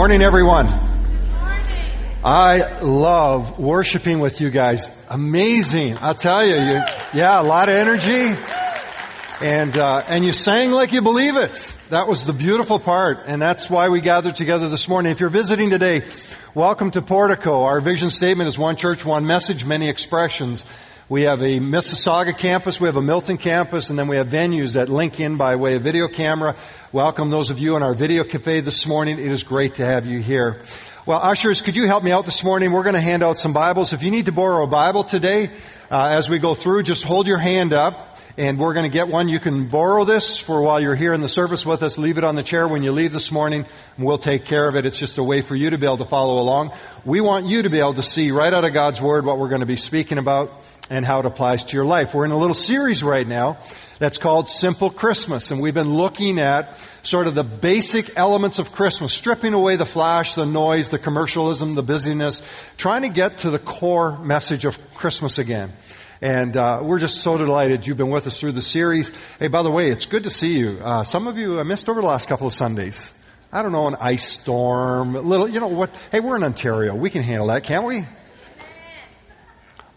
Morning, everyone. I love worshiping with you guys. Amazing. I'll tell you, you yeah, a lot of energy. And, uh, and you sang like you believe it. That was the beautiful part. And that's why we gathered together this morning. If you're visiting today, welcome to Portico. Our vision statement is one church, one message, many expressions. We have a Mississauga campus, we have a Milton campus, and then we have venues that link in by way of video camera. Welcome those of you in our video cafe this morning. It is great to have you here. Well, ushers, could you help me out this morning? We're going to hand out some Bibles. If you need to borrow a Bible today, uh, as we go through, just hold your hand up and we're going to get one. You can borrow this for while you're here in the service with us. Leave it on the chair when you leave this morning and we'll take care of it. It's just a way for you to be able to follow along. We want you to be able to see right out of God's Word what we're going to be speaking about and how it applies to your life. We're in a little series right now that's called Simple Christmas and we've been looking at sort of the basic elements of Christmas, stripping away the flash, the noise, the commercialism, the busyness, trying to get to the core message of Christmas again. And uh, we're just so delighted you've been with us through the series. Hey, by the way, it's good to see you. Uh, some of you I missed over the last couple of Sundays. I don't know, an ice storm, a little, you know what? Hey, we're in Ontario. We can handle that, can't we?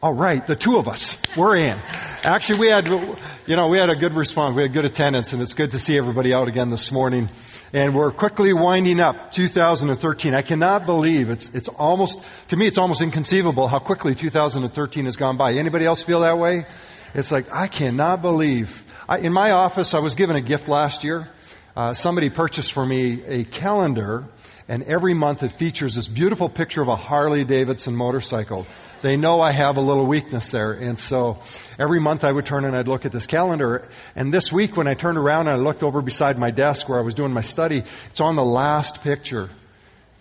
All right, the two of us, we're in. Actually, we had, you know, we had a good response. We had good attendance, and it's good to see everybody out again this morning. And we're quickly winding up 2013. I cannot believe it's it's almost to me it's almost inconceivable how quickly 2013 has gone by. Anybody else feel that way? It's like I cannot believe. I, in my office, I was given a gift last year. Uh, somebody purchased for me a calendar, and every month it features this beautiful picture of a Harley Davidson motorcycle they know I have a little weakness there. And so every month I would turn and I'd look at this calendar. And this week when I turned around and I looked over beside my desk where I was doing my study, it's on the last picture.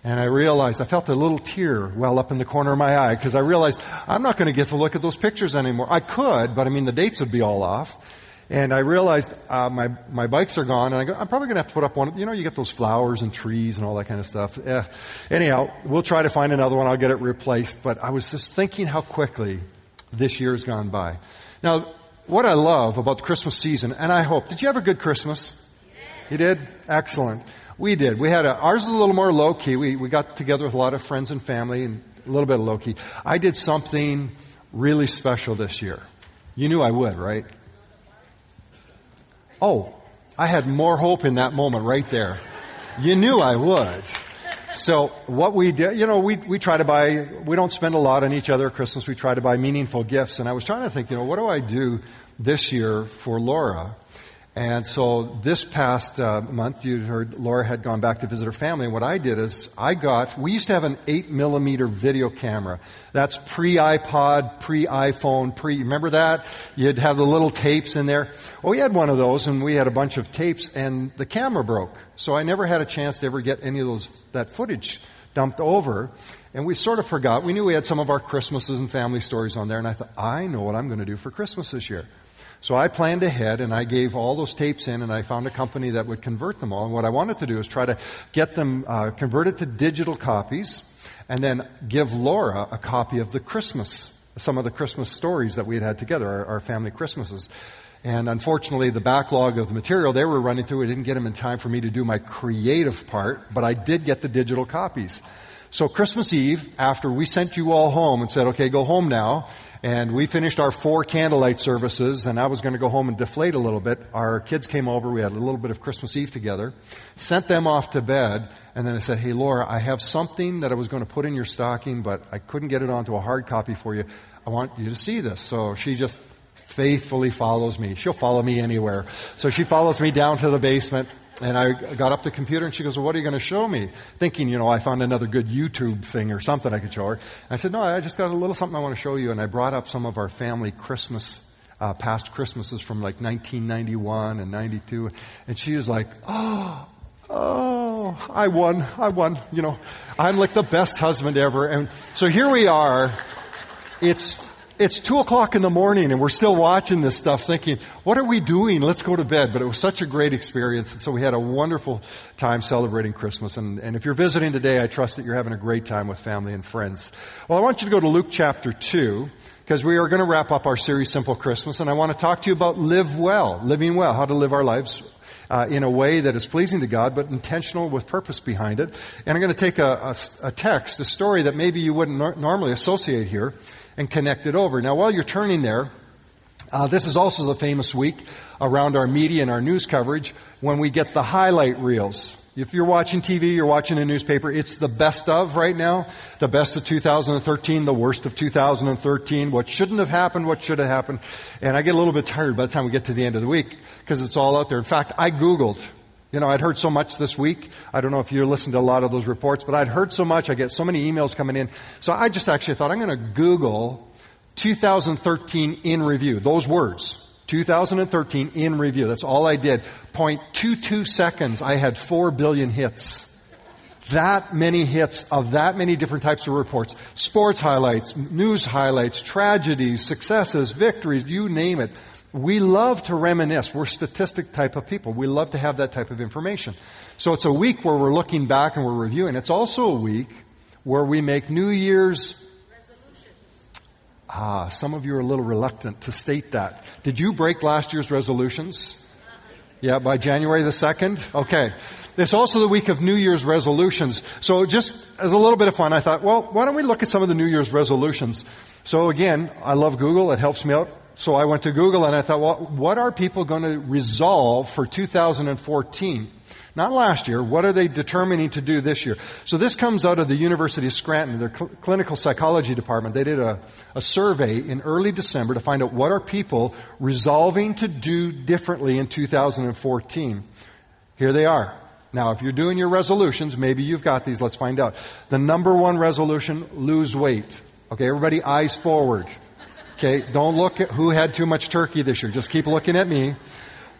And I realized, I felt a little tear well up in the corner of my eye because I realized I'm not going to get to look at those pictures anymore. I could, but I mean the dates would be all off. And I realized uh, my my bikes are gone, and I go, I'm probably going to have to put up one. You know, you get those flowers and trees and all that kind of stuff. Eh. Anyhow, we'll try to find another one. I'll get it replaced. But I was just thinking how quickly this year's gone by. Now, what I love about the Christmas season, and I hope, did you have a good Christmas? You did? Excellent. We did. We had a, ours was a little more low key. We, we got together with a lot of friends and family and a little bit of low key. I did something really special this year. You knew I would, right? Oh, I had more hope in that moment right there. You knew I would. So what we did, you know, we, we try to buy, we don't spend a lot on each other at Christmas. We try to buy meaningful gifts. And I was trying to think, you know, what do I do this year for Laura? And so this past uh, month, you heard Laura had gone back to visit her family. And what I did is I got, we used to have an 8 millimeter video camera. That's pre-iPod, pre-iPhone, pre, remember that? You'd have the little tapes in there. Well, we had one of those and we had a bunch of tapes and the camera broke. So I never had a chance to ever get any of those, that footage dumped over. And we sort of forgot. We knew we had some of our Christmases and family stories on there. And I thought, I know what I'm going to do for Christmas this year. So I planned ahead and I gave all those tapes in and I found a company that would convert them all. And what I wanted to do is try to get them uh, converted to digital copies and then give Laura a copy of the Christmas, some of the Christmas stories that we had had together, our, our family Christmases. And unfortunately, the backlog of the material they were running through, I didn't get them in time for me to do my creative part, but I did get the digital copies. So Christmas Eve, after we sent you all home and said, okay, go home now, and we finished our four candlelight services, and I was going to go home and deflate a little bit. Our kids came over. We had a little bit of Christmas Eve together. Sent them off to bed, and then I said, "Hey, Laura, I have something that I was going to put in your stocking, but I couldn't get it onto a hard copy for you. I want you to see this." So she just faithfully follows me. She'll follow me anywhere. So she follows me down to the basement. And I got up the computer and she goes, well, what are you going to show me? Thinking, you know, I found another good YouTube thing or something I could show her. I said, no, I just got a little something I want to show you. And I brought up some of our family Christmas, uh, past Christmases from like 1991 and 92. And she was like, oh, oh, I won. I won. You know, I'm like the best husband ever. And so here we are. It's it's two o'clock in the morning and we're still watching this stuff thinking, what are we doing? Let's go to bed. But it was such a great experience. And so we had a wonderful time celebrating Christmas. And, and if you're visiting today, I trust that you're having a great time with family and friends. Well, I want you to go to Luke chapter 2 because we are going to wrap up our series Simple Christmas. And I want to talk to you about live well, living well, how to live our lives uh, in a way that is pleasing to God, but intentional with purpose behind it. And I'm going to take a, a, a text, a story that maybe you wouldn't nor- normally associate here, and connect it over. Now, while you're turning there, uh, this is also the famous week around our media and our news coverage when we get the highlight reels. If you're watching TV, you're watching a newspaper, it's the best of right now. The best of 2013, the worst of 2013, what shouldn't have happened, what should have happened. And I get a little bit tired by the time we get to the end of the week because it's all out there. In fact, I Googled. You know, I'd heard so much this week. I don't know if you listened to a lot of those reports, but I'd heard so much. I get so many emails coming in. So I just actually thought I'm going to Google 2013 in review. Those words. 2013 in review. That's all I did. 0.22 seconds, I had 4 billion hits. That many hits of that many different types of reports. Sports highlights, news highlights, tragedies, successes, victories, you name it. We love to reminisce. We're statistic type of people. We love to have that type of information. So it's a week where we're looking back and we're reviewing. It's also a week where we make New Year's resolutions. Ah, some of you are a little reluctant to state that. Did you break last year's resolutions? Yeah, by January the 2nd? Okay. It's also the week of New Year's resolutions. So just as a little bit of fun, I thought, well, why don't we look at some of the New Year's resolutions? So again, I love Google. It helps me out. So I went to Google and I thought, well, what are people going to resolve for 2014? Not last year. What are they determining to do this year? So this comes out of the University of Scranton, their cl- clinical psychology department. They did a, a survey in early December to find out what are people resolving to do differently in 2014. Here they are. Now, if you're doing your resolutions, maybe you've got these. Let's find out. The number one resolution, lose weight. Okay, everybody eyes forward. Okay, don't look at who had too much turkey this year. Just keep looking at me.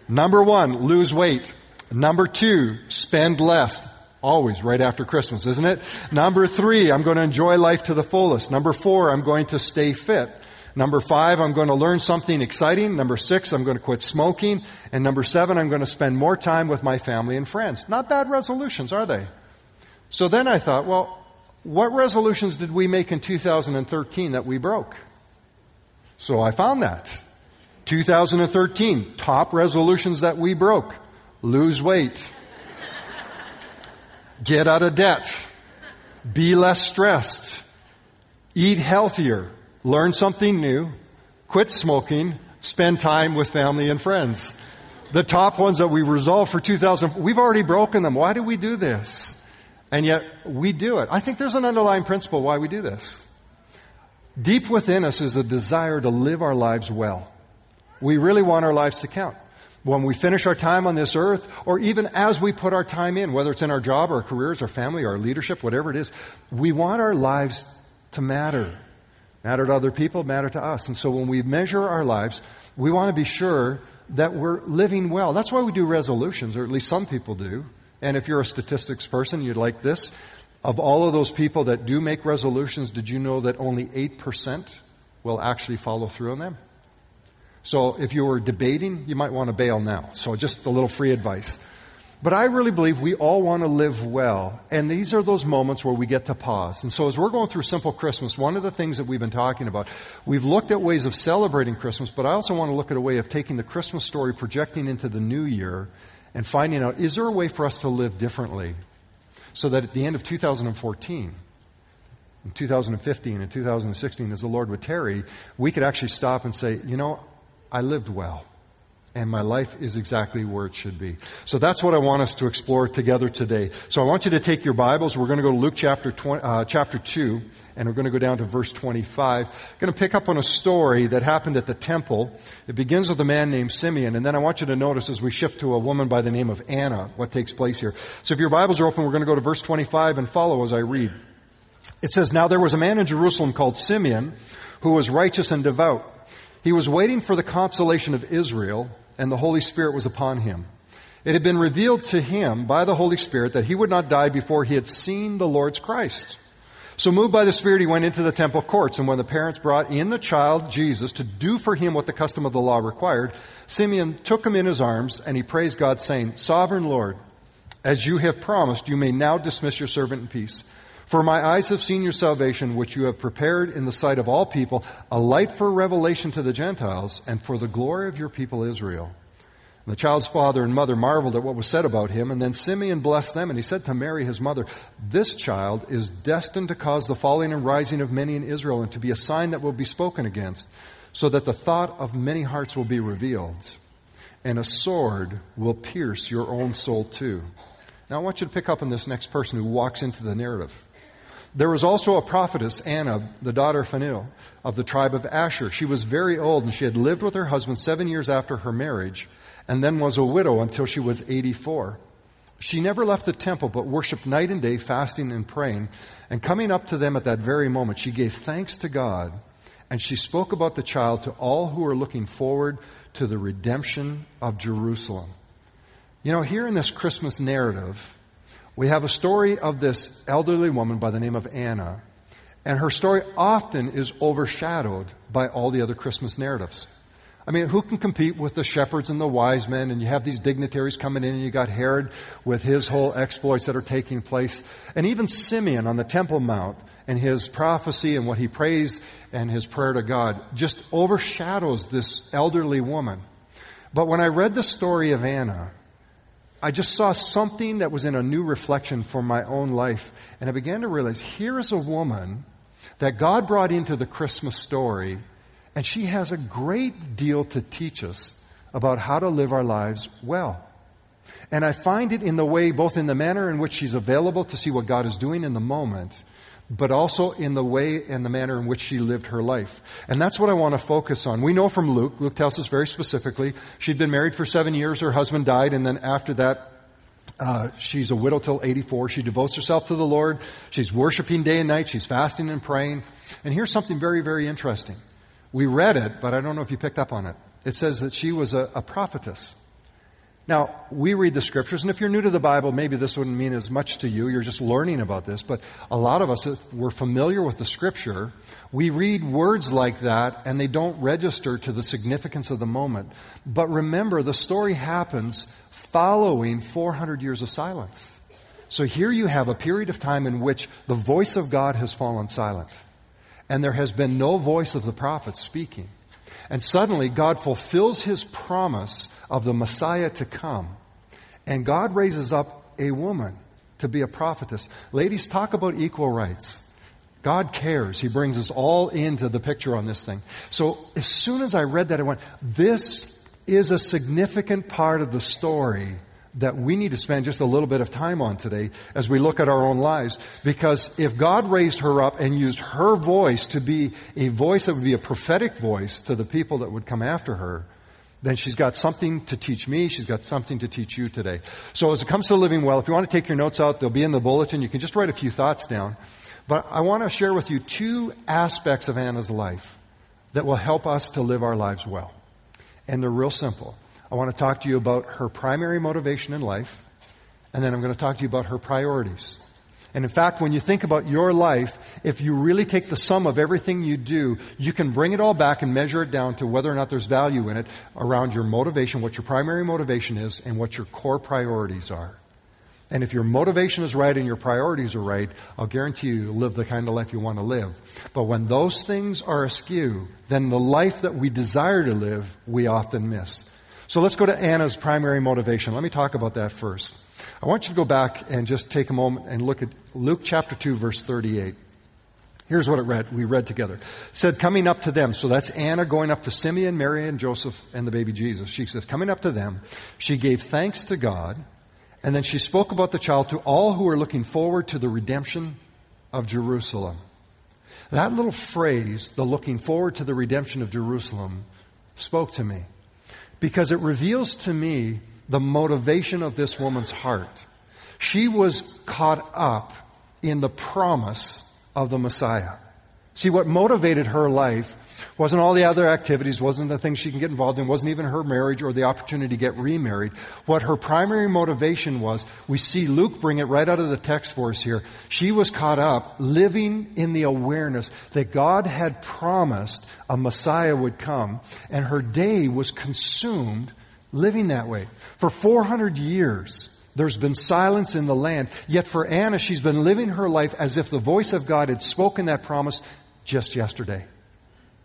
Number one, lose weight. Number two, spend less. Always right after Christmas, isn't it? Number three, I'm going to enjoy life to the fullest. Number four, I'm going to stay fit. Number five, I'm going to learn something exciting. Number six, I'm going to quit smoking. And number seven, I'm going to spend more time with my family and friends. Not bad resolutions, are they? So then I thought, well, what resolutions did we make in 2013 that we broke? So I found that. 2013, top resolutions that we broke lose weight, get out of debt, be less stressed, eat healthier, learn something new, quit smoking, spend time with family and friends. The top ones that we resolved for 2000, we've already broken them. Why do we do this? And yet we do it. I think there's an underlying principle why we do this. Deep within us is a desire to live our lives well. We really want our lives to count when we finish our time on this earth, or even as we put our time in, whether it's in our job, our careers, our family, our leadership, whatever it is, we want our lives to matter. Matter to other people, matter to us. And so when we measure our lives, we want to be sure that we're living well. That's why we do resolutions, or at least some people do. And if you're a statistics person, you'd like this. Of all of those people that do make resolutions, did you know that only 8% will actually follow through on them? So if you were debating, you might want to bail now. So just a little free advice. But I really believe we all want to live well. And these are those moments where we get to pause. And so as we're going through Simple Christmas, one of the things that we've been talking about, we've looked at ways of celebrating Christmas, but I also want to look at a way of taking the Christmas story, projecting into the new year, and finding out, is there a way for us to live differently? So that at the end of 2014, in 2015 and 2016, as the Lord would tarry, we could actually stop and say, you know, I lived well. And my life is exactly where it should be. So that's what I want us to explore together today. So I want you to take your Bibles. We're going to go to Luke chapter 20, uh, chapter 2, and we're going to go down to verse 25. I'm going to pick up on a story that happened at the temple. It begins with a man named Simeon, and then I want you to notice as we shift to a woman by the name of Anna, what takes place here. So if your Bibles are open, we're going to go to verse 25 and follow as I read. It says, Now there was a man in Jerusalem called Simeon, who was righteous and devout. He was waiting for the consolation of Israel, and the Holy Spirit was upon him. It had been revealed to him by the Holy Spirit that he would not die before he had seen the Lord's Christ. So moved by the Spirit, he went into the temple courts, and when the parents brought in the child, Jesus, to do for him what the custom of the law required, Simeon took him in his arms, and he praised God, saying, Sovereign Lord, as you have promised, you may now dismiss your servant in peace. For my eyes have seen your salvation, which you have prepared in the sight of all people, a light for revelation to the Gentiles and for the glory of your people Israel. And the child's father and mother marveled at what was said about him, and then Simeon blessed them, and he said to Mary, his mother, This child is destined to cause the falling and rising of many in Israel, and to be a sign that will be spoken against, so that the thought of many hearts will be revealed, and a sword will pierce your own soul too. Now I want you to pick up on this next person who walks into the narrative. There was also a prophetess, Anna, the daughter of Phanuel, of the tribe of Asher. She was very old, and she had lived with her husband seven years after her marriage and then was a widow until she was 84. She never left the temple, but worshiped night and day, fasting and praying. And coming up to them at that very moment, she gave thanks to God, and she spoke about the child to all who were looking forward to the redemption of Jerusalem. You know, here in this Christmas narrative, we have a story of this elderly woman by the name of Anna, and her story often is overshadowed by all the other Christmas narratives. I mean, who can compete with the shepherds and the wise men? And you have these dignitaries coming in, and you got Herod with his whole exploits that are taking place. And even Simeon on the Temple Mount and his prophecy and what he prays and his prayer to God just overshadows this elderly woman. But when I read the story of Anna, I just saw something that was in a new reflection for my own life. And I began to realize here is a woman that God brought into the Christmas story and she has a great deal to teach us about how to live our lives well. And I find it in the way, both in the manner in which she's available to see what God is doing in the moment, but also in the way and the manner in which she lived her life. And that's what I want to focus on. We know from Luke, Luke tells us very specifically, she'd been married for seven years, her husband died, and then after that, uh, she's a widow till 84. She devotes herself to the Lord. She's worshiping day and night. She's fasting and praying. And here's something very, very interesting. We read it, but I don't know if you picked up on it. It says that she was a, a prophetess. Now, we read the scriptures, and if you're new to the Bible, maybe this wouldn't mean as much to you. You're just learning about this. But a lot of us, we're familiar with the scripture. We read words like that, and they don't register to the significance of the moment. But remember, the story happens following 400 years of silence. So here you have a period of time in which the voice of God has fallen silent and there has been no voice of the prophets speaking. And suddenly God fulfills his promise of the Messiah to come. And God raises up a woman to be a prophetess. Ladies, talk about equal rights. God cares. He brings us all into the picture on this thing. So as soon as I read that, I went, this is a significant part of the story that we need to spend just a little bit of time on today as we look at our own lives. Because if God raised her up and used her voice to be a voice that would be a prophetic voice to the people that would come after her, then she's got something to teach me. She's got something to teach you today. So as it comes to living well, if you want to take your notes out, they'll be in the bulletin. You can just write a few thoughts down. But I want to share with you two aspects of Anna's life that will help us to live our lives well. And they're real simple. I want to talk to you about her primary motivation in life, and then I'm going to talk to you about her priorities. And in fact, when you think about your life, if you really take the sum of everything you do, you can bring it all back and measure it down to whether or not there's value in it around your motivation, what your primary motivation is, and what your core priorities are. And if your motivation is right and your priorities are right, I'll guarantee you you'll live the kind of life you want to live. But when those things are askew, then the life that we desire to live, we often miss. So let's go to Anna's primary motivation. Let me talk about that first. I want you to go back and just take a moment and look at Luke chapter 2 verse 38. Here's what it read, we read together. It said, coming up to them. So that's Anna going up to Simeon, Mary, and Joseph and the baby Jesus. She says, coming up to them, she gave thanks to God, and then she spoke about the child to all who were looking forward to the redemption of Jerusalem. That little phrase, the looking forward to the redemption of Jerusalem, spoke to me because it reveals to me the motivation of this woman's heart. She was caught up in the promise of the Messiah. See, what motivated her life wasn't all the other activities, wasn't the things she can get involved in, wasn't even her marriage or the opportunity to get remarried. What her primary motivation was, we see Luke bring it right out of the text for us here. She was caught up living in the awareness that God had promised a Messiah would come, and her day was consumed living that way. For 400 years, there's been silence in the land. Yet for Anna, she's been living her life as if the voice of God had spoken that promise just yesterday.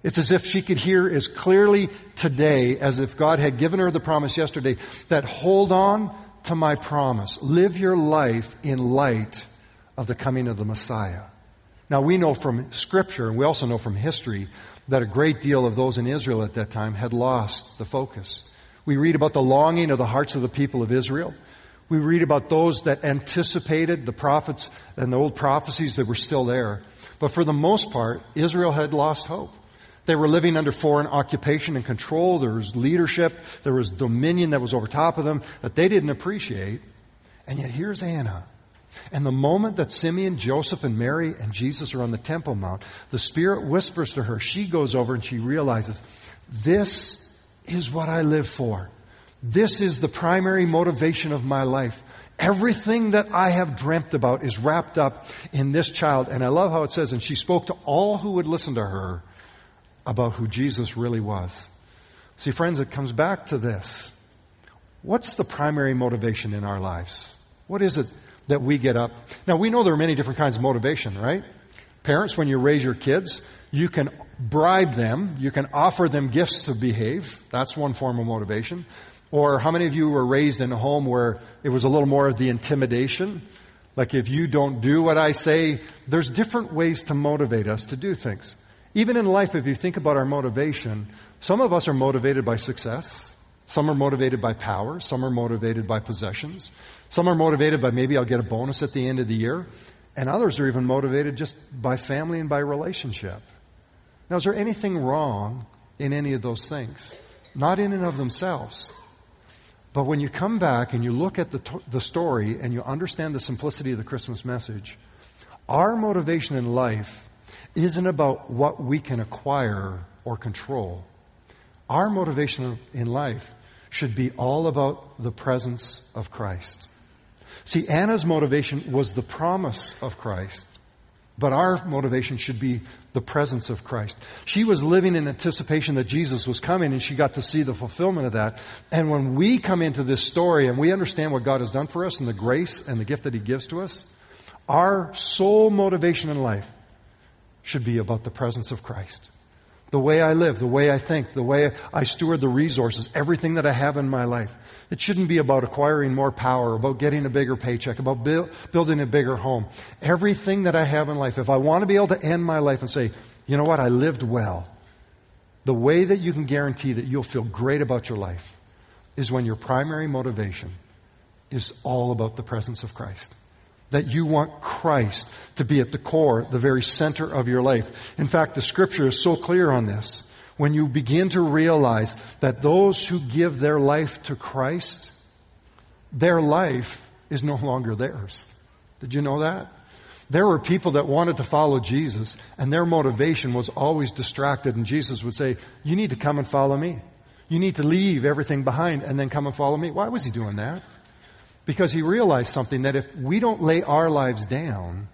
It's as if she could hear as clearly today as if God had given her the promise yesterday that hold on to my promise. Live your life in light of the coming of the Messiah. Now we know from scripture and we also know from history that a great deal of those in Israel at that time had lost the focus. We read about the longing of the hearts of the people of Israel. We read about those that anticipated the prophets and the old prophecies that were still there. But for the most part, Israel had lost hope. They were living under foreign occupation and control. There was leadership. There was dominion that was over top of them that they didn't appreciate. And yet here's Anna. And the moment that Simeon, Joseph, and Mary and Jesus are on the Temple Mount, the Spirit whispers to her. She goes over and she realizes, this is what I live for. This is the primary motivation of my life. Everything that I have dreamt about is wrapped up in this child. And I love how it says, and she spoke to all who would listen to her about who Jesus really was. See, friends, it comes back to this. What's the primary motivation in our lives? What is it that we get up? Now, we know there are many different kinds of motivation, right? Parents, when you raise your kids, you can bribe them, you can offer them gifts to behave. That's one form of motivation. Or how many of you were raised in a home where it was a little more of the intimidation? Like if you don't do what I say, there's different ways to motivate us to do things. Even in life, if you think about our motivation, some of us are motivated by success. Some are motivated by power. Some are motivated by possessions. Some are motivated by maybe I'll get a bonus at the end of the year. And others are even motivated just by family and by relationship. Now, is there anything wrong in any of those things? Not in and of themselves. But when you come back and you look at the, the story and you understand the simplicity of the Christmas message, our motivation in life isn't about what we can acquire or control. Our motivation in life should be all about the presence of Christ. See, Anna's motivation was the promise of Christ, but our motivation should be the presence of Christ. She was living in anticipation that Jesus was coming and she got to see the fulfillment of that. And when we come into this story and we understand what God has done for us and the grace and the gift that He gives to us, our sole motivation in life should be about the presence of Christ. The way I live, the way I think, the way I steward the resources, everything that I have in my life. It shouldn't be about acquiring more power, about getting a bigger paycheck, about build, building a bigger home. Everything that I have in life, if I want to be able to end my life and say, you know what, I lived well, the way that you can guarantee that you'll feel great about your life is when your primary motivation is all about the presence of Christ that you want Christ to be at the core, the very center of your life. In fact, the scripture is so clear on this. When you begin to realize that those who give their life to Christ, their life is no longer theirs. Did you know that? There were people that wanted to follow Jesus and their motivation was always distracted and Jesus would say, you need to come and follow me. You need to leave everything behind and then come and follow me. Why was he doing that? Because he realized something that if we don't lay our lives down,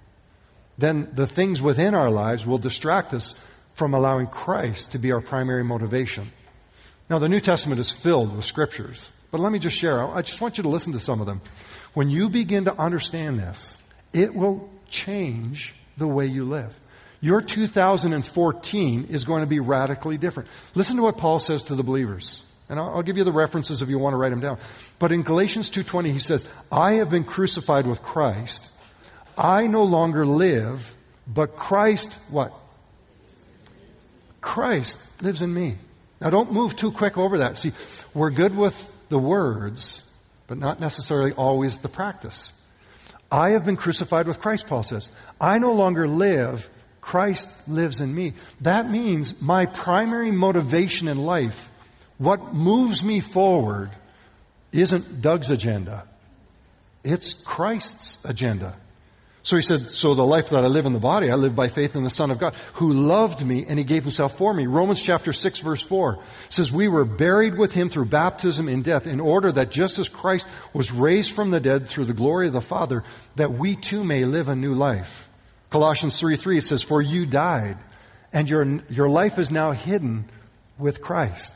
then the things within our lives will distract us from allowing Christ to be our primary motivation. Now, the New Testament is filled with scriptures, but let me just share. I just want you to listen to some of them. When you begin to understand this, it will change the way you live. Your 2014 is going to be radically different. Listen to what Paul says to the believers. And I'll, give you the references if you want to write them down. But in Galatians 2.20 he says, I have been crucified with Christ. I no longer live, but Christ, what? Christ lives in me. Now don't move too quick over that. See, we're good with the words, but not necessarily always the practice. I have been crucified with Christ, Paul says. I no longer live, Christ lives in me. That means my primary motivation in life what moves me forward isn't Doug's agenda. It's Christ's agenda. So he said, so the life that I live in the body, I live by faith in the Son of God, who loved me and he gave himself for me. Romans chapter 6 verse 4 says, we were buried with him through baptism in death in order that just as Christ was raised from the dead through the glory of the Father, that we too may live a new life. Colossians 3 3 says, for you died and your, your life is now hidden with Christ.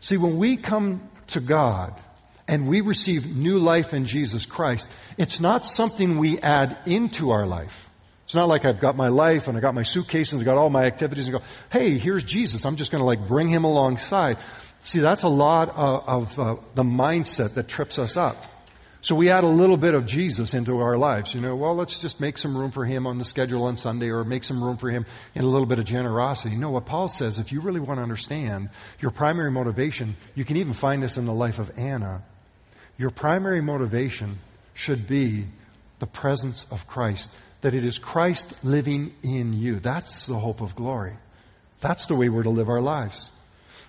See, when we come to God and we receive new life in Jesus Christ, it's not something we add into our life. It's not like I've got my life and I got my suitcase and I got all my activities and go, hey, here's Jesus. I'm just going to like bring him alongside. See, that's a lot of, of uh, the mindset that trips us up. So we add a little bit of Jesus into our lives. You know, well, let's just make some room for him on the schedule on Sunday or make some room for him in a little bit of generosity. Know what Paul says, if you really want to understand your primary motivation, you can even find this in the life of Anna. Your primary motivation should be the presence of Christ that it is Christ living in you. That's the hope of glory. That's the way we're to live our lives.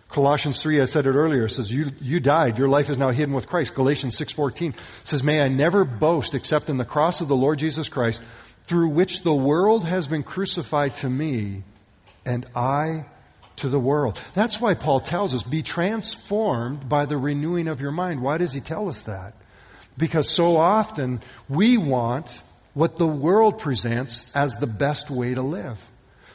Colossians 3, I said it earlier, says, you, you died. Your life is now hidden with Christ. Galatians 6.14 says, May I never boast except in the cross of the Lord Jesus Christ, through which the world has been crucified to me, and I to the world. That's why Paul tells us, be transformed by the renewing of your mind. Why does he tell us that? Because so often we want what the world presents as the best way to live.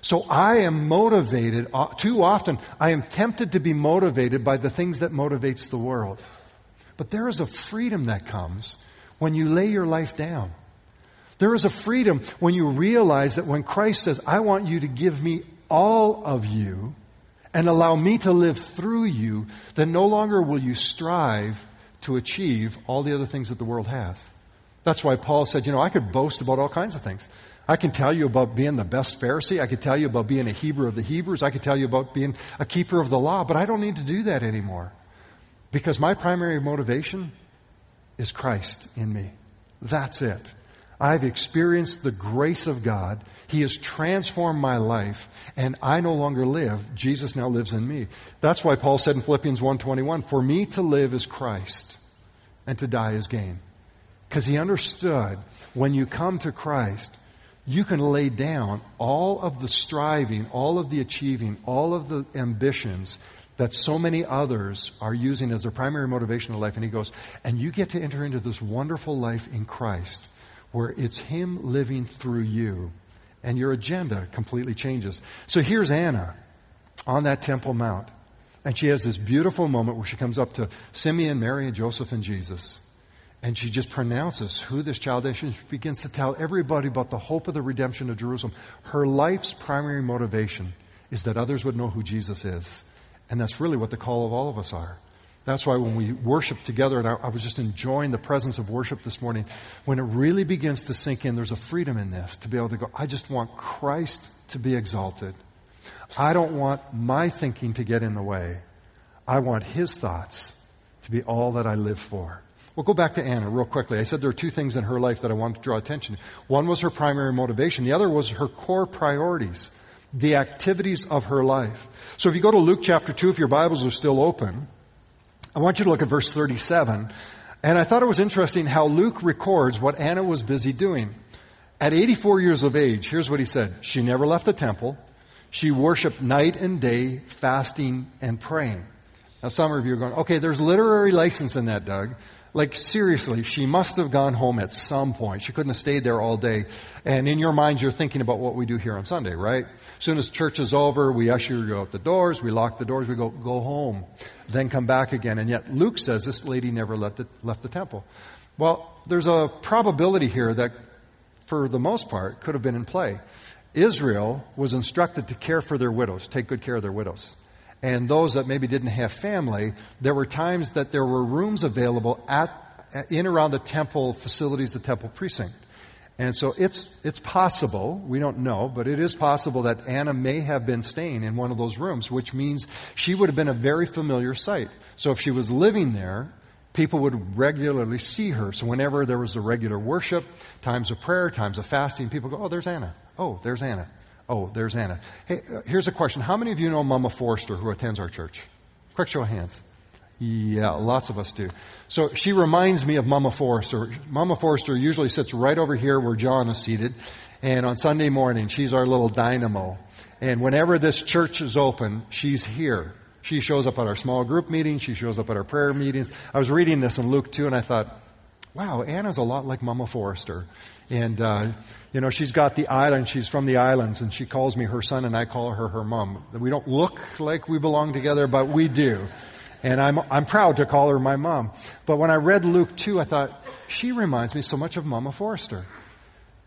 So I am motivated, uh, too often, I am tempted to be motivated by the things that motivates the world. But there is a freedom that comes when you lay your life down. There is a freedom when you realize that when Christ says, I want you to give me all of you and allow me to live through you, then no longer will you strive to achieve all the other things that the world has. That's why Paul said, you know, I could boast about all kinds of things. I can tell you about being the best Pharisee. I could tell you about being a Hebrew of the Hebrews. I could tell you about being a keeper of the law, but I don't need to do that anymore. Because my primary motivation is Christ in me. That's it. I've experienced the grace of God. He has transformed my life and I no longer live. Jesus now lives in me. That's why Paul said in Philippians 1:21, "For me to live is Christ and to die is gain." Because he understood when you come to Christ, you can lay down all of the striving, all of the achieving, all of the ambitions that so many others are using as their primary motivation in life. And he goes, and you get to enter into this wonderful life in Christ where it's him living through you and your agenda completely changes. So here's Anna on that Temple Mount. And she has this beautiful moment where she comes up to Simeon, Mary, and Joseph and Jesus. And she just pronounces who this child is. She begins to tell everybody about the hope of the redemption of Jerusalem. Her life's primary motivation is that others would know who Jesus is. And that's really what the call of all of us are. That's why when we worship together, and I, I was just enjoying the presence of worship this morning, when it really begins to sink in, there's a freedom in this to be able to go, I just want Christ to be exalted. I don't want my thinking to get in the way. I want His thoughts to be all that I live for. We'll go back to Anna real quickly. I said there are two things in her life that I wanted to draw attention to. One was her primary motivation. The other was her core priorities, the activities of her life. So if you go to Luke chapter 2, if your Bibles are still open, I want you to look at verse 37. And I thought it was interesting how Luke records what Anna was busy doing. At 84 years of age, here's what he said. She never left the temple. She worshiped night and day, fasting and praying. Now some of you are going, okay, there's literary license in that, Doug. Like seriously, she must have gone home at some point. She couldn't have stayed there all day. And in your minds, you're thinking about what we do here on Sunday, right? As soon as church is over, we usher you out the doors, we lock the doors, we go, go home, then come back again. And yet Luke says this lady never left the, left the temple. Well, there's a probability here that for the most part could have been in play. Israel was instructed to care for their widows, take good care of their widows and those that maybe didn't have family, there were times that there were rooms available at, in around the temple facilities, the temple precinct. And so it's, it's possible, we don't know, but it is possible that Anna may have been staying in one of those rooms, which means she would have been a very familiar sight. So if she was living there, people would regularly see her. So whenever there was a regular worship, times of prayer, times of fasting, people go, oh, there's Anna. Oh, there's Anna. Oh, there's Anna. Hey, uh, here's a question. How many of you know Mama Forrester who attends our church? Quick show of hands. Yeah, lots of us do. So she reminds me of Mama Forrester. Mama Forrester usually sits right over here where John is seated. And on Sunday morning, she's our little dynamo. And whenever this church is open, she's here. She shows up at our small group meetings. She shows up at our prayer meetings. I was reading this in Luke 2 and I thought, wow, Anna's a lot like Mama Forrester. And, uh, you know, she's got the island, she's from the islands, and she calls me her son, and I call her her mom. We don't look like we belong together, but we do. And I'm, I'm proud to call her my mom. But when I read Luke 2, I thought, she reminds me so much of Mama Forrester.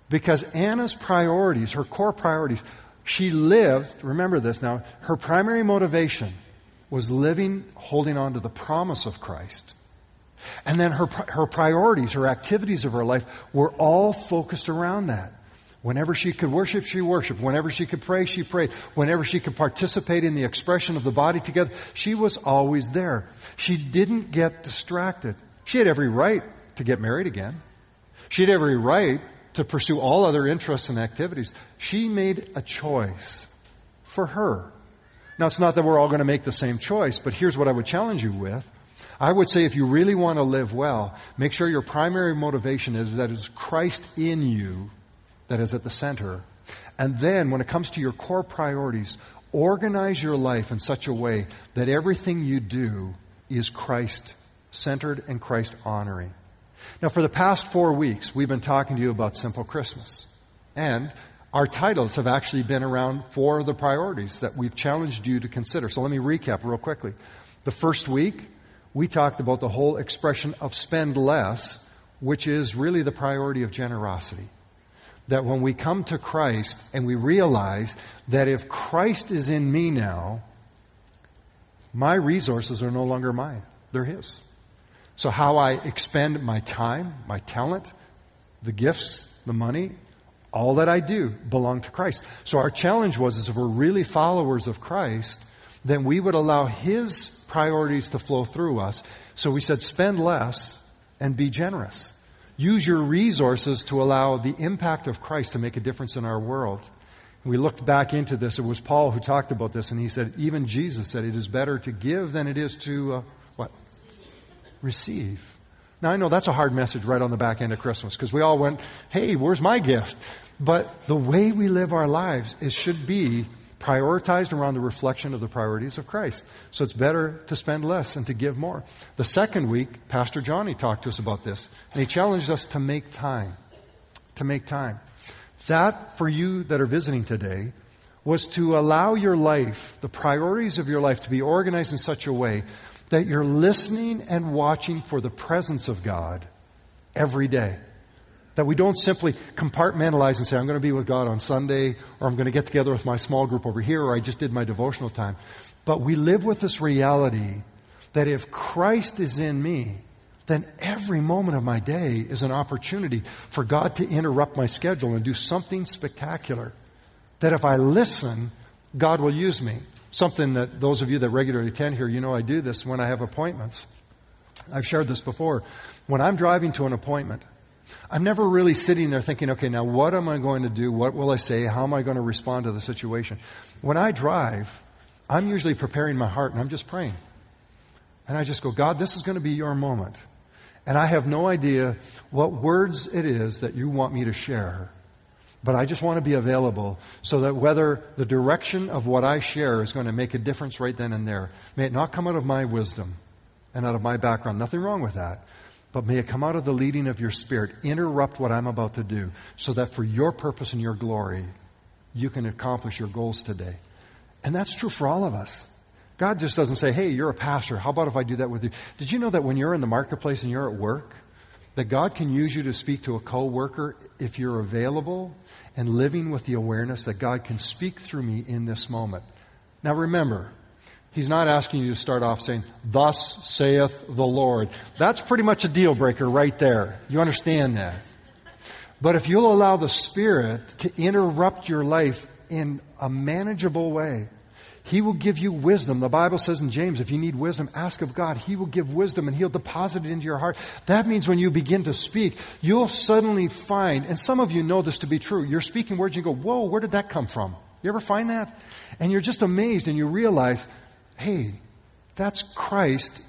Because Anna's priorities, her core priorities, she lived, remember this now, her primary motivation was living, holding on to the promise of Christ. And then her, her priorities, her activities of her life were all focused around that. Whenever she could worship, she worshiped. Whenever she could pray, she prayed. Whenever she could participate in the expression of the body together, she was always there. She didn't get distracted. She had every right to get married again. She had every right to pursue all other interests and activities. She made a choice for her. Now, it's not that we're all going to make the same choice, but here's what I would challenge you with. I would say if you really want to live well, make sure your primary motivation is that is Christ in you that is at the center. And then when it comes to your core priorities, organize your life in such a way that everything you do is Christ centered and Christ honoring. Now, for the past four weeks, we've been talking to you about Simple Christmas. And our titles have actually been around four of the priorities that we've challenged you to consider. So let me recap real quickly. The first week, we talked about the whole expression of spend less, which is really the priority of generosity. That when we come to Christ and we realize that if Christ is in me now, my resources are no longer mine, they're His. So how I expend my time, my talent, the gifts, the money, all that I do belong to Christ. So our challenge was is if we're really followers of Christ, then we would allow His priorities to flow through us. So we said spend less and be generous. Use your resources to allow the impact of Christ to make a difference in our world. We looked back into this. It was Paul who talked about this, and he said, even Jesus said it is better to give than it is to uh, what? receive. Now I know that's a hard message right on the back end of Christmas because we all went, hey, where's my gift? But the way we live our lives, it should be prioritized around the reflection of the priorities of Christ. So it's better to spend less and to give more. The second week, Pastor Johnny talked to us about this, and he challenged us to make time. To make time. That, for you that are visiting today, was to allow your life, the priorities of your life, to be organized in such a way that you're listening and watching for the presence of God every day. That we don't simply compartmentalize and say, I'm going to be with God on Sunday, or I'm going to get together with my small group over here, or I just did my devotional time. But we live with this reality that if Christ is in me, then every moment of my day is an opportunity for God to interrupt my schedule and do something spectacular. That if I listen, God will use me. Something that those of you that regularly attend here, you know I do this when I have appointments. I've shared this before. When I'm driving to an appointment, I'm never really sitting there thinking, okay, now what am I going to do? What will I say? How am I going to respond to the situation? When I drive, I'm usually preparing my heart and I'm just praying. And I just go, God, this is going to be your moment. And I have no idea what words it is that you want me to share. But I just want to be available so that whether the direction of what I share is going to make a difference right then and there, may it not come out of my wisdom and out of my background. Nothing wrong with that. But may it come out of the leading of your spirit. Interrupt what I'm about to do so that for your purpose and your glory, you can accomplish your goals today. And that's true for all of us. God just doesn't say, hey, you're a pastor. How about if I do that with you? Did you know that when you're in the marketplace and you're at work, that God can use you to speak to a coworker if you're available and living with the awareness that God can speak through me in this moment. Now remember, He's not asking you to start off saying, Thus saith the Lord. That's pretty much a deal breaker right there. You understand that. But if you'll allow the Spirit to interrupt your life in a manageable way, he will give you wisdom. The Bible says in James, if you need wisdom, ask of God. He will give wisdom and He'll deposit it into your heart. That means when you begin to speak, you'll suddenly find, and some of you know this to be true, you're speaking words and you go, whoa, where did that come from? You ever find that? And you're just amazed and you realize, hey, that's Christ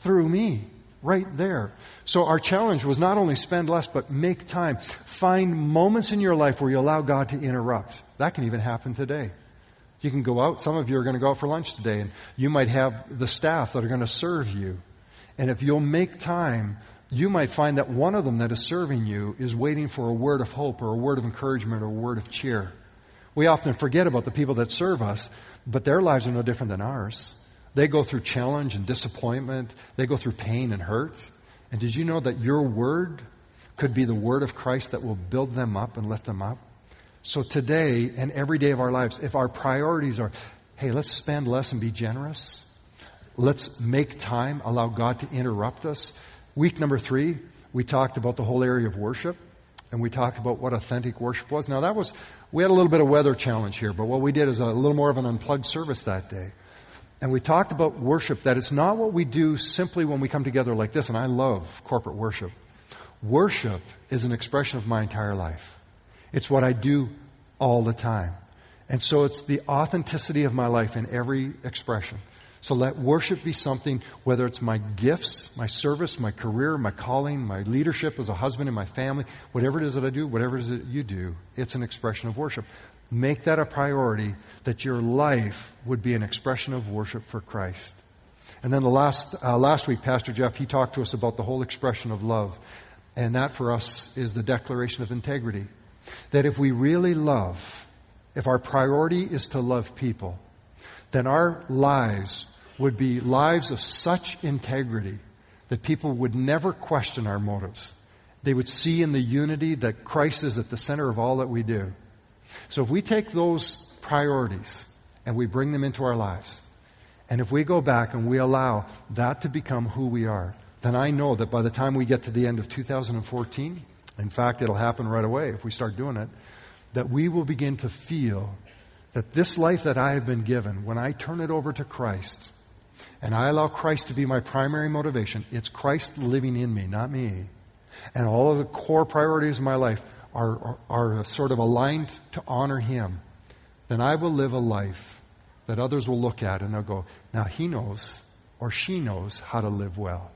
through me right there. So our challenge was not only spend less, but make time. Find moments in your life where you allow God to interrupt. That can even happen today. You can go out. Some of you are going to go out for lunch today, and you might have the staff that are going to serve you. And if you'll make time, you might find that one of them that is serving you is waiting for a word of hope or a word of encouragement or a word of cheer. We often forget about the people that serve us, but their lives are no different than ours. They go through challenge and disappointment. They go through pain and hurt. And did you know that your word could be the word of Christ that will build them up and lift them up. So today and every day of our lives, if our priorities are, hey, let's spend less and be generous. Let's make time, allow God to interrupt us. Week number three, we talked about the whole area of worship and we talked about what authentic worship was. Now that was, we had a little bit of weather challenge here, but what we did is a little more of an unplugged service that day. And we talked about worship, that it's not what we do simply when we come together like this, and I love corporate worship. Worship is an expression of my entire life. It's what I do all the time. And so it's the authenticity of my life in every expression. So let worship be something, whether it's my gifts, my service, my career, my calling, my leadership as a husband in my family, whatever it is that I do, whatever it is that you do, it's an expression of worship. Make that a priority that your life would be an expression of worship for Christ. And then the last, uh, last week, Pastor Jeff, he talked to us about the whole expression of love. And that for us is the declaration of integrity. That if we really love, if our priority is to love people, then our lives would be lives of such integrity that people would never question our motives. They would see in the unity that Christ is at the center of all that we do. So if we take those priorities and we bring them into our lives, and if we go back and we allow that to become who we are, then I know that by the time we get to the end of 2014, in fact, it'll happen right away if we start doing it, that we will begin to feel that this life that I have been given, when I turn it over to Christ, and I allow Christ to be my primary motivation, it's Christ living in me, not me. And all of the core priorities of my life are, are, are sort of aligned to honor Him, then I will live a life that others will look at and they'll go, now he knows or she knows how to live well.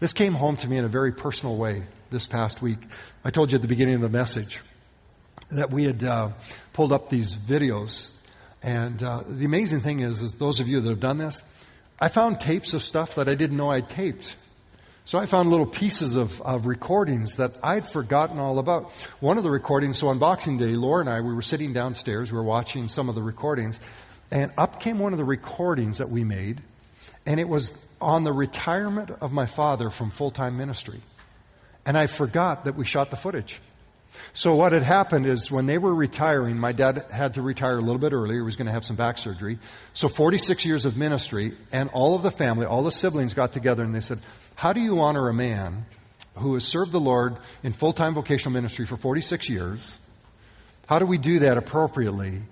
This came home to me in a very personal way this past week. I told you at the beginning of the message that we had uh, pulled up these videos. And uh, the amazing thing is, is, those of you that have done this, I found tapes of stuff that I didn't know I'd taped. So I found little pieces of, of recordings that I'd forgotten all about. One of the recordings, so on Boxing Day, Laura and I, we were sitting downstairs, we were watching some of the recordings, and up came one of the recordings that we made, and it was on the retirement of my father from full-time ministry. And I forgot that we shot the footage. So what had happened is when they were retiring, my dad had to retire a little bit earlier. He was going to have some back surgery. So 46 years of ministry and all of the family, all the siblings got together and they said, how do you honor a man who has served the Lord in full-time vocational ministry for 46 years? How do we do that appropriately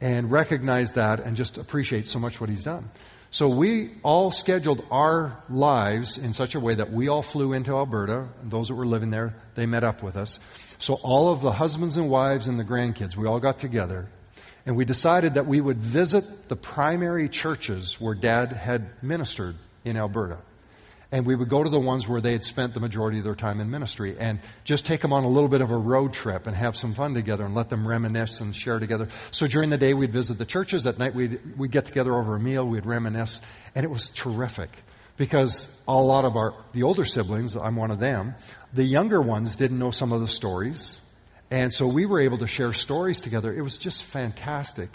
and recognize that and just appreciate so much what he's done? So we all scheduled our lives in such a way that we all flew into Alberta. Those that were living there, they met up with us. So all of the husbands and wives and the grandkids, we all got together. And we decided that we would visit the primary churches where dad had ministered in Alberta. And we would go to the ones where they had spent the majority of their time in ministry and just take them on a little bit of a road trip and have some fun together and let them reminisce and share together. So during the day we'd visit the churches. At night we'd, we'd get together over a meal. We'd reminisce. And it was terrific because a lot of our, the older siblings, I'm one of them, the younger ones didn't know some of the stories. And so we were able to share stories together. It was just fantastic.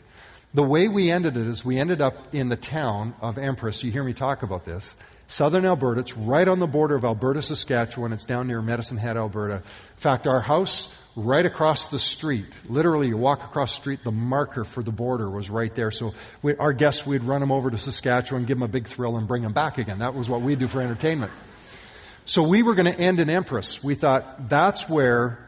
The way we ended it is we ended up in the town of Empress. You hear me talk about this southern Alberta. It's right on the border of Alberta, Saskatchewan. It's down near Medicine Hat, Alberta. In fact, our house right across the street, literally you walk across the street, the marker for the border was right there. So we, our guests, we'd run them over to Saskatchewan, give them a big thrill and bring them back again. That was what we do for entertainment. So we were going to end in Empress. We thought that's where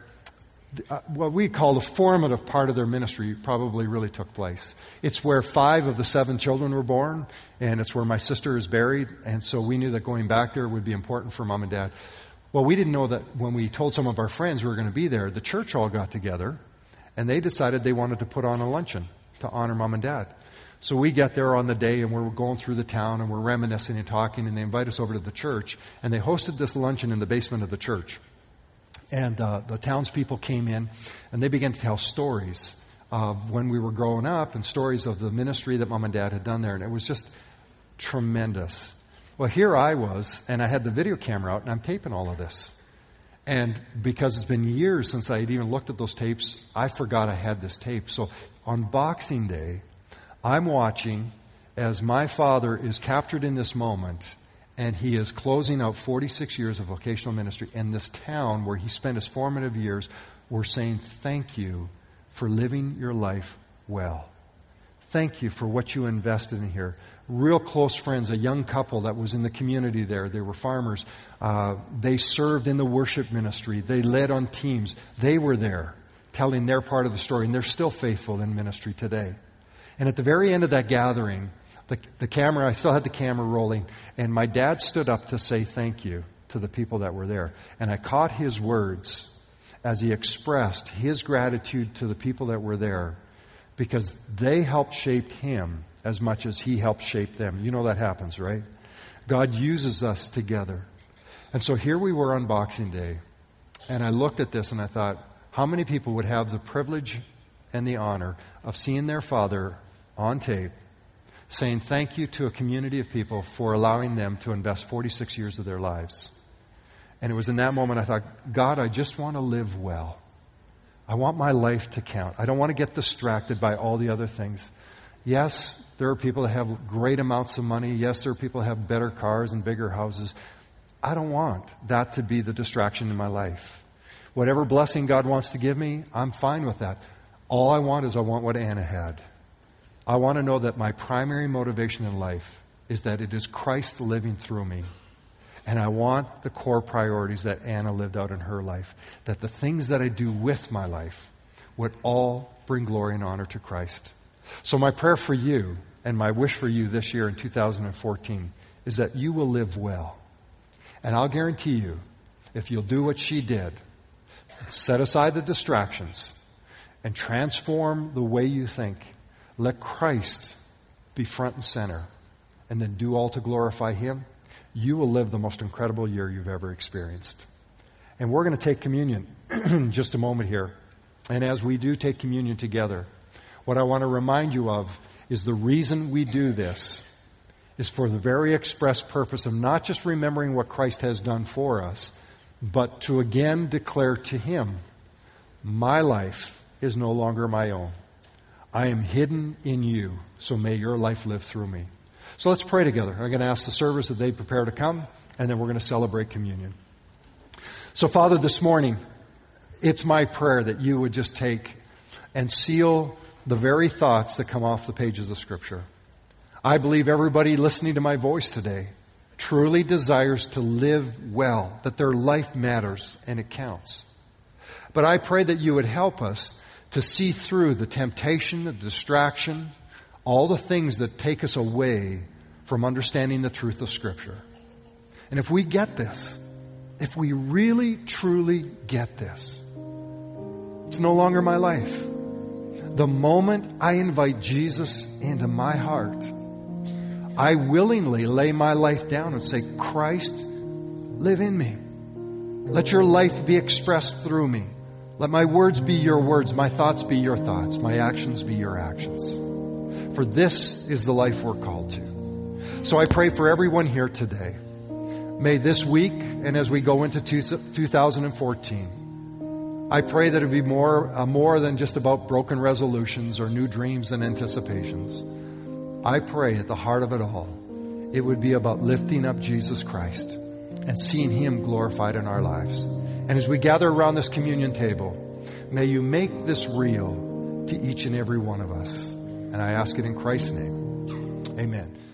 uh, what we call the formative part of their ministry probably really took place. It's where five of the seven children were born, and it's where my sister is buried, and so we knew that going back there would be important for mom and dad. Well, we didn't know that when we told some of our friends we were going to be there, the church all got together, and they decided they wanted to put on a luncheon to honor mom and dad. So we get there on the day and we're going through the town and we're reminiscing and talking and they invite us over to the church and they hosted this luncheon in the basement of the church. And uh, the townspeople came in and they began to tell stories of when we were growing up and stories of the ministry that mom and dad had done there. And it was just tremendous. Well, here I was, and I had the video camera out, and I'm taping all of this. And because it's been years since I had even looked at those tapes, I forgot I had this tape. So on Boxing Day, I'm watching as my father is captured in this moment And he is closing out 46 years of vocational ministry. And this town where he spent his formative years, we're saying thank you for living your life well. Thank you for what you invested in here. Real close friends, a young couple that was in the community there. They were farmers. Uh, they served in the worship ministry. They led on teams. They were there telling their part of the story, and they're still faithful in ministry today. And at the very end of that gathering, the, the camera, I still had the camera rolling, and my dad stood up to say thank you to the people that were there. And I caught his words as he expressed his gratitude to the people that were there because they helped shape him as much as he helped shape them. You know that happens, right? God uses us together. And so here we were on Boxing Day, and I looked at this and I thought, how many people would have the privilege and the honor of seeing their father on tape saying thank you to a community of people for allowing them to invest 46 years of their lives? And it was in that moment I thought, God, I just want to live well. I want my life to count. I don't want to get distracted by all the other things. Yes, there are people that have great amounts of money. Yes, there are people that have better cars and bigger houses. I don't want that to be the distraction in my life. Whatever blessing God wants to give me, I'm fine with that. All I want is I want what Anna had. I want to know that my primary motivation in life is that it is Christ living through me. And I want the core priorities that Anna lived out in her life. That the things that I do with my life would all bring glory and honor to Christ. So my prayer for you and my wish for you this year in 2014 is that you will live well. And I'll guarantee you, if you'll do what she did, set aside the distractions and transform the way you think, let Christ be front and center, and then do all to glorify Him, you will live the most incredible year you've ever experienced. And we're going to take communion in just a moment here. And as we do take communion together, what I want to remind you of is the reason we do this is for the very express purpose of not just remembering what Christ has done for us, but to again declare to Him, My life is no longer my own. I am hidden in you, so may your life live through me. So let's pray together. I'm going to ask the servers that they prepare to come, and then we're going to celebrate communion. So, Father, this morning, it's my prayer that you would just take and seal the very thoughts that come off the pages of Scripture. I believe everybody listening to my voice today truly desires to live well, that their life matters and it counts. But I pray that you would help us to see through the temptation, the distraction, all the things that take us away from understanding the truth of Scripture. And if we get this, if we really, truly get this, it's no longer my life. The moment I invite Jesus into my heart, I willingly lay my life down and say, Christ, live in me. Let your life be expressed through me. Let my words be your words, my thoughts be your thoughts, my actions be your actions. For this is the life we're called to. So I pray for everyone here today. May this week and as we go into 2014, I pray that it be more, uh, more than just about broken resolutions or new dreams and anticipations. I pray at the heart of it all, it would be about lifting up Jesus Christ and seeing Him glorified in our lives. And as we gather around this communion table, may you make this real to each and every one of us. And I ask it in Christ's name. Amen.